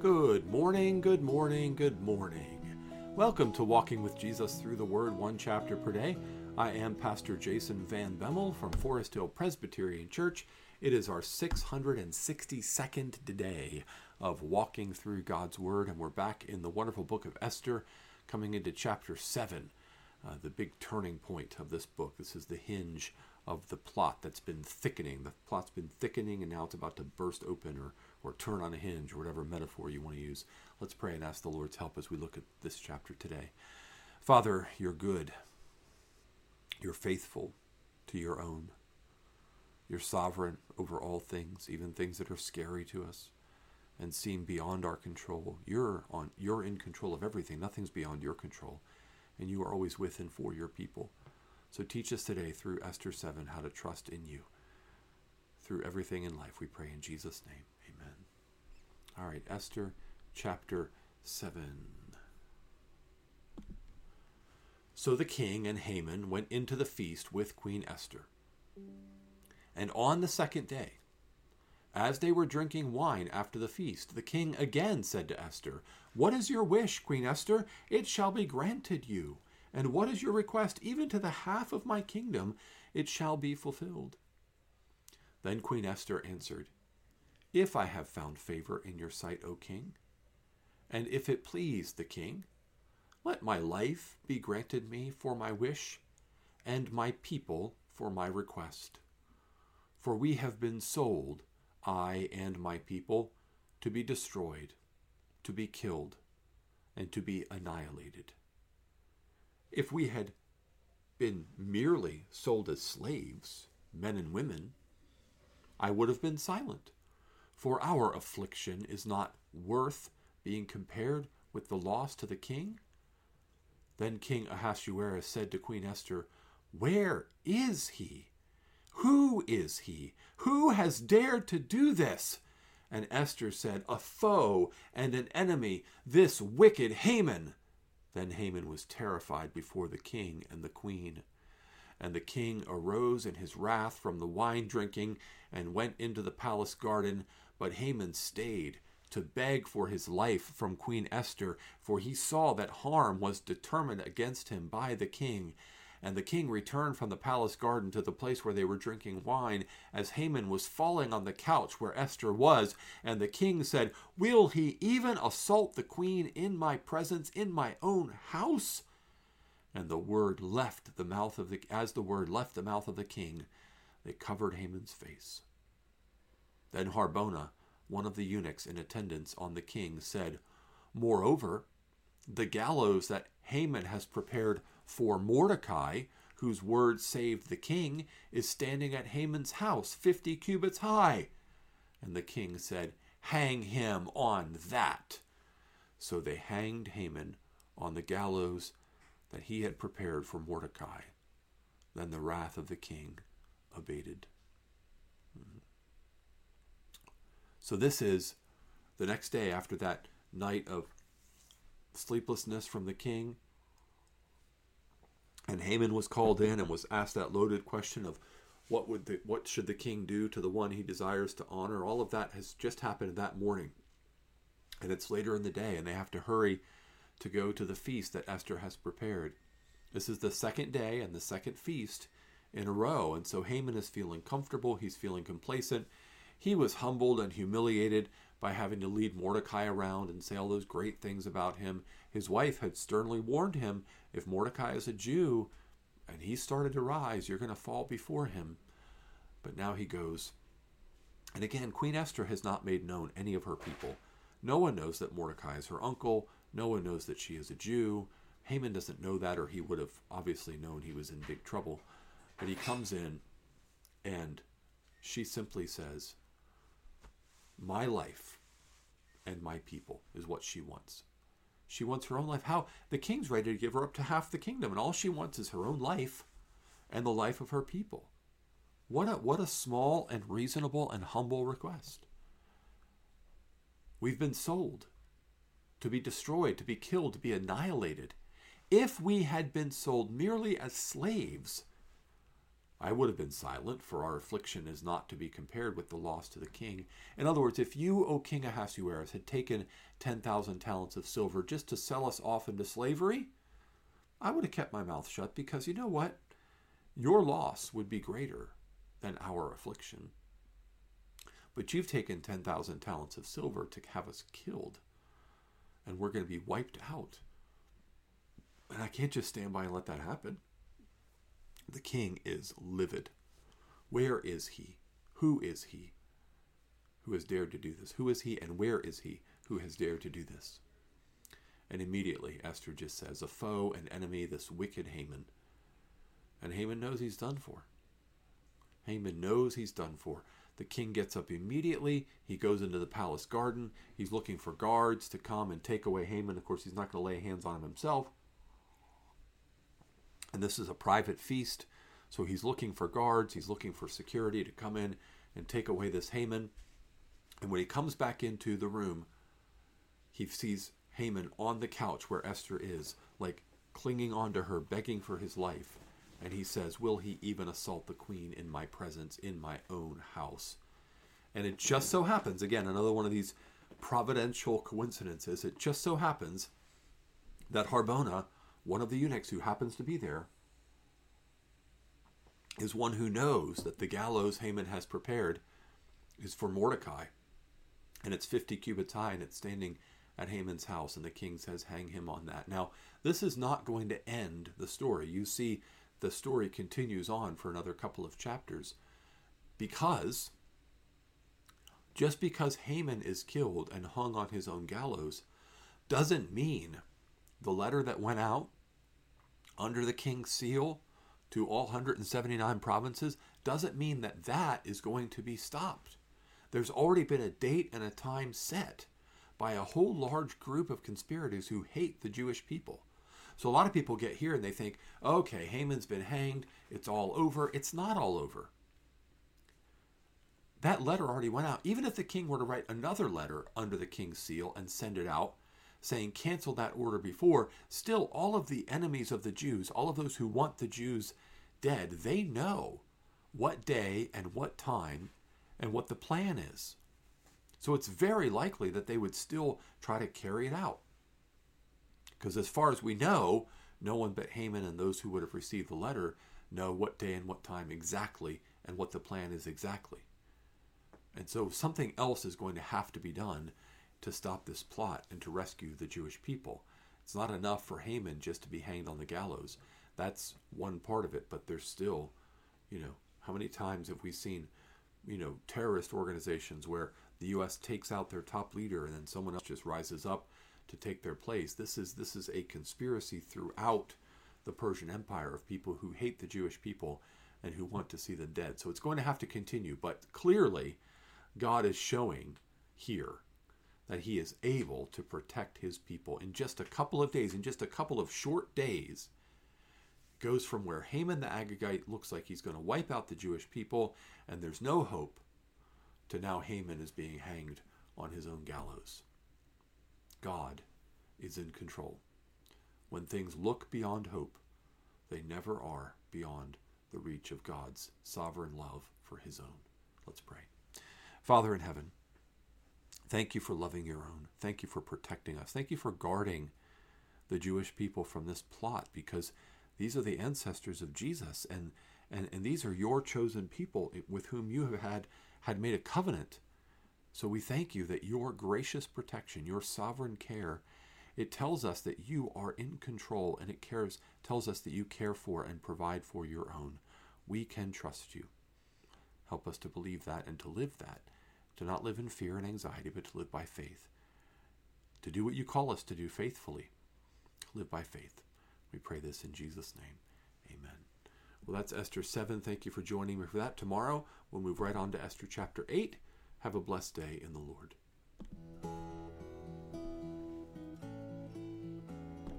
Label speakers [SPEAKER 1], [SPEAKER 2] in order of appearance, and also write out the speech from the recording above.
[SPEAKER 1] Good morning, good morning, good morning. Welcome to Walking with Jesus Through the Word, one chapter per day. I am Pastor Jason Van Bemmel from Forest Hill Presbyterian Church. It is our 662nd day of walking through God's Word, and we're back in the wonderful book of Esther, coming into chapter 7, uh, the big turning point of this book. This is the hinge of the plot that's been thickening. The plot's been thickening, and now it's about to burst open or or turn on a hinge or whatever metaphor you want to use. Let's pray and ask the Lord's help as we look at this chapter today. Father, you're good. You're faithful to your own. You're sovereign over all things, even things that are scary to us and seem beyond our control. You're on you're in control of everything. Nothing's beyond your control. And you are always with and for your people. So teach us today through Esther 7 how to trust in you. Through everything in life, we pray in Jesus' name. Amen. All right, Esther chapter 7. So the king and Haman went into the feast with Queen Esther. And on the second day, as they were drinking wine after the feast, the king again said to Esther, What is your wish, Queen Esther? It shall be granted you. And what is your request? Even to the half of my kingdom, it shall be fulfilled. Then Queen Esther answered, if I have found favor in your sight, O king. And if it please the king, let my life be granted me for my wish, and my people for my request. For we have been sold, I and my people, to be destroyed, to be killed, and to be annihilated. If we had been merely sold as slaves, men and women, I would have been silent for our affliction is not worth being compared with the loss to the king? Then King Ahasuerus said to Queen Esther, Where is he? Who is he? Who has dared to do this? And Esther said, A foe and an enemy, this wicked Haman. Then Haman was terrified before the king and the queen. And the king arose in his wrath from the wine drinking and went into the palace garden. But Haman stayed to beg for his life from Queen Esther, for he saw that harm was determined against him by the king. And the king returned from the palace garden to the place where they were drinking wine, as Haman was falling on the couch where Esther was. And the king said, Will he even assault the queen in my presence, in my own house? And the word left the mouth of the as the word left the mouth of the king, it covered Haman's face. Then Harbona, one of the eunuchs in attendance on the king, said, Moreover, the gallows that Haman has prepared for Mordecai, whose word saved the king, is standing at Haman's house, fifty cubits high. And the king said, Hang him on that. So they hanged Haman on the gallows that he had prepared for Mordecai. Then the wrath of the king abated. Mm-hmm. So this is the next day after that night of sleeplessness from the king. And Haman was called in and was asked that loaded question of what would the, what should the king do to the one he desires to honor? All of that has just happened that morning. And it's later in the day and they have to hurry to go to the feast that Esther has prepared. This is the second day and the second feast in a row. And so Haman is feeling comfortable, he's feeling complacent, he was humbled and humiliated by having to lead Mordecai around and say all those great things about him. His wife had sternly warned him if Mordecai is a Jew and he started to rise, you're going to fall before him. But now he goes. And again, Queen Esther has not made known any of her people. No one knows that Mordecai is her uncle. No one knows that she is a Jew. Haman doesn't know that, or he would have obviously known he was in big trouble. But he comes in, and she simply says, my life and my people is what she wants. She wants her own life. How? The king's ready to give her up to half the kingdom, and all she wants is her own life and the life of her people. What a, what a small and reasonable and humble request. We've been sold to be destroyed, to be killed, to be annihilated. If we had been sold merely as slaves, I would have been silent, for our affliction is not to be compared with the loss to the king. In other words, if you, O King Ahasuerus, had taken 10,000 talents of silver just to sell us off into slavery, I would have kept my mouth shut because you know what? Your loss would be greater than our affliction. But you've taken 10,000 talents of silver to have us killed, and we're going to be wiped out. And I can't just stand by and let that happen. The king is livid. Where is he? Who is he who has dared to do this? Who is he and where is he who has dared to do this? And immediately Esther just says, A foe, an enemy, this wicked Haman. And Haman knows he's done for. Haman knows he's done for. The king gets up immediately. He goes into the palace garden. He's looking for guards to come and take away Haman. Of course, he's not going to lay hands on him himself. And this is a private feast. So he's looking for guards, he's looking for security to come in and take away this Haman. And when he comes back into the room, he sees Haman on the couch where Esther is, like clinging onto her, begging for his life. And he says, Will he even assault the queen in my presence, in my own house? And it just so happens, again, another one of these providential coincidences, it just so happens that Harbona one of the eunuchs who happens to be there is one who knows that the gallows Haman has prepared is for Mordecai. And it's 50 cubits high and it's standing at Haman's house. And the king says, Hang him on that. Now, this is not going to end the story. You see, the story continues on for another couple of chapters because just because Haman is killed and hung on his own gallows doesn't mean the letter that went out under the king's seal to all 179 provinces doesn't mean that that is going to be stopped. There's already been a date and a time set by a whole large group of conspirators who hate the Jewish people. So a lot of people get here and they think, okay, Haman's been hanged, it's all over. It's not all over. That letter already went out. Even if the king were to write another letter under the king's seal and send it out, saying cancel that order before, still all of the enemies of the Jews, all of those who want the Jews dead, they know what day and what time and what the plan is. So it's very likely that they would still try to carry it out. Because as far as we know, no one but Haman and those who would have received the letter know what day and what time exactly and what the plan is exactly. And so something else is going to have to be done to stop this plot and to rescue the Jewish people. It's not enough for Haman just to be hanged on the gallows. That's one part of it, but there's still, you know, how many times have we seen, you know, terrorist organizations where the U.S. takes out their top leader and then someone else just rises up to take their place? This is this is a conspiracy throughout the Persian Empire of people who hate the Jewish people and who want to see them dead. So it's going to have to continue, but clearly, God is showing here that he is able to protect his people in just a couple of days, in just a couple of short days, goes from where Haman the Agagite looks like he's going to wipe out the Jewish people and there's no hope to now Haman is being hanged on his own gallows. God is in control. When things look beyond hope, they never are beyond the reach of God's sovereign love for his own. Let's pray. Father in heaven, Thank you for loving your own. Thank you for protecting us. Thank you for guarding the Jewish people from this plot because these are the ancestors of Jesus and and, and these are your chosen people with whom you have had had made a covenant. So we thank you that your gracious protection, your sovereign care, it tells us that you are in control and it cares tells us that you care for and provide for your own. We can trust you. Help us to believe that and to live that to not live in fear and anxiety, but to live by faith, to do what you call us to do faithfully, live by faith. We pray this in Jesus' name. Amen. Well, that's Esther 7. Thank you for joining me for that. Tomorrow, we'll move right on to Esther chapter 8. Have a blessed day in the Lord.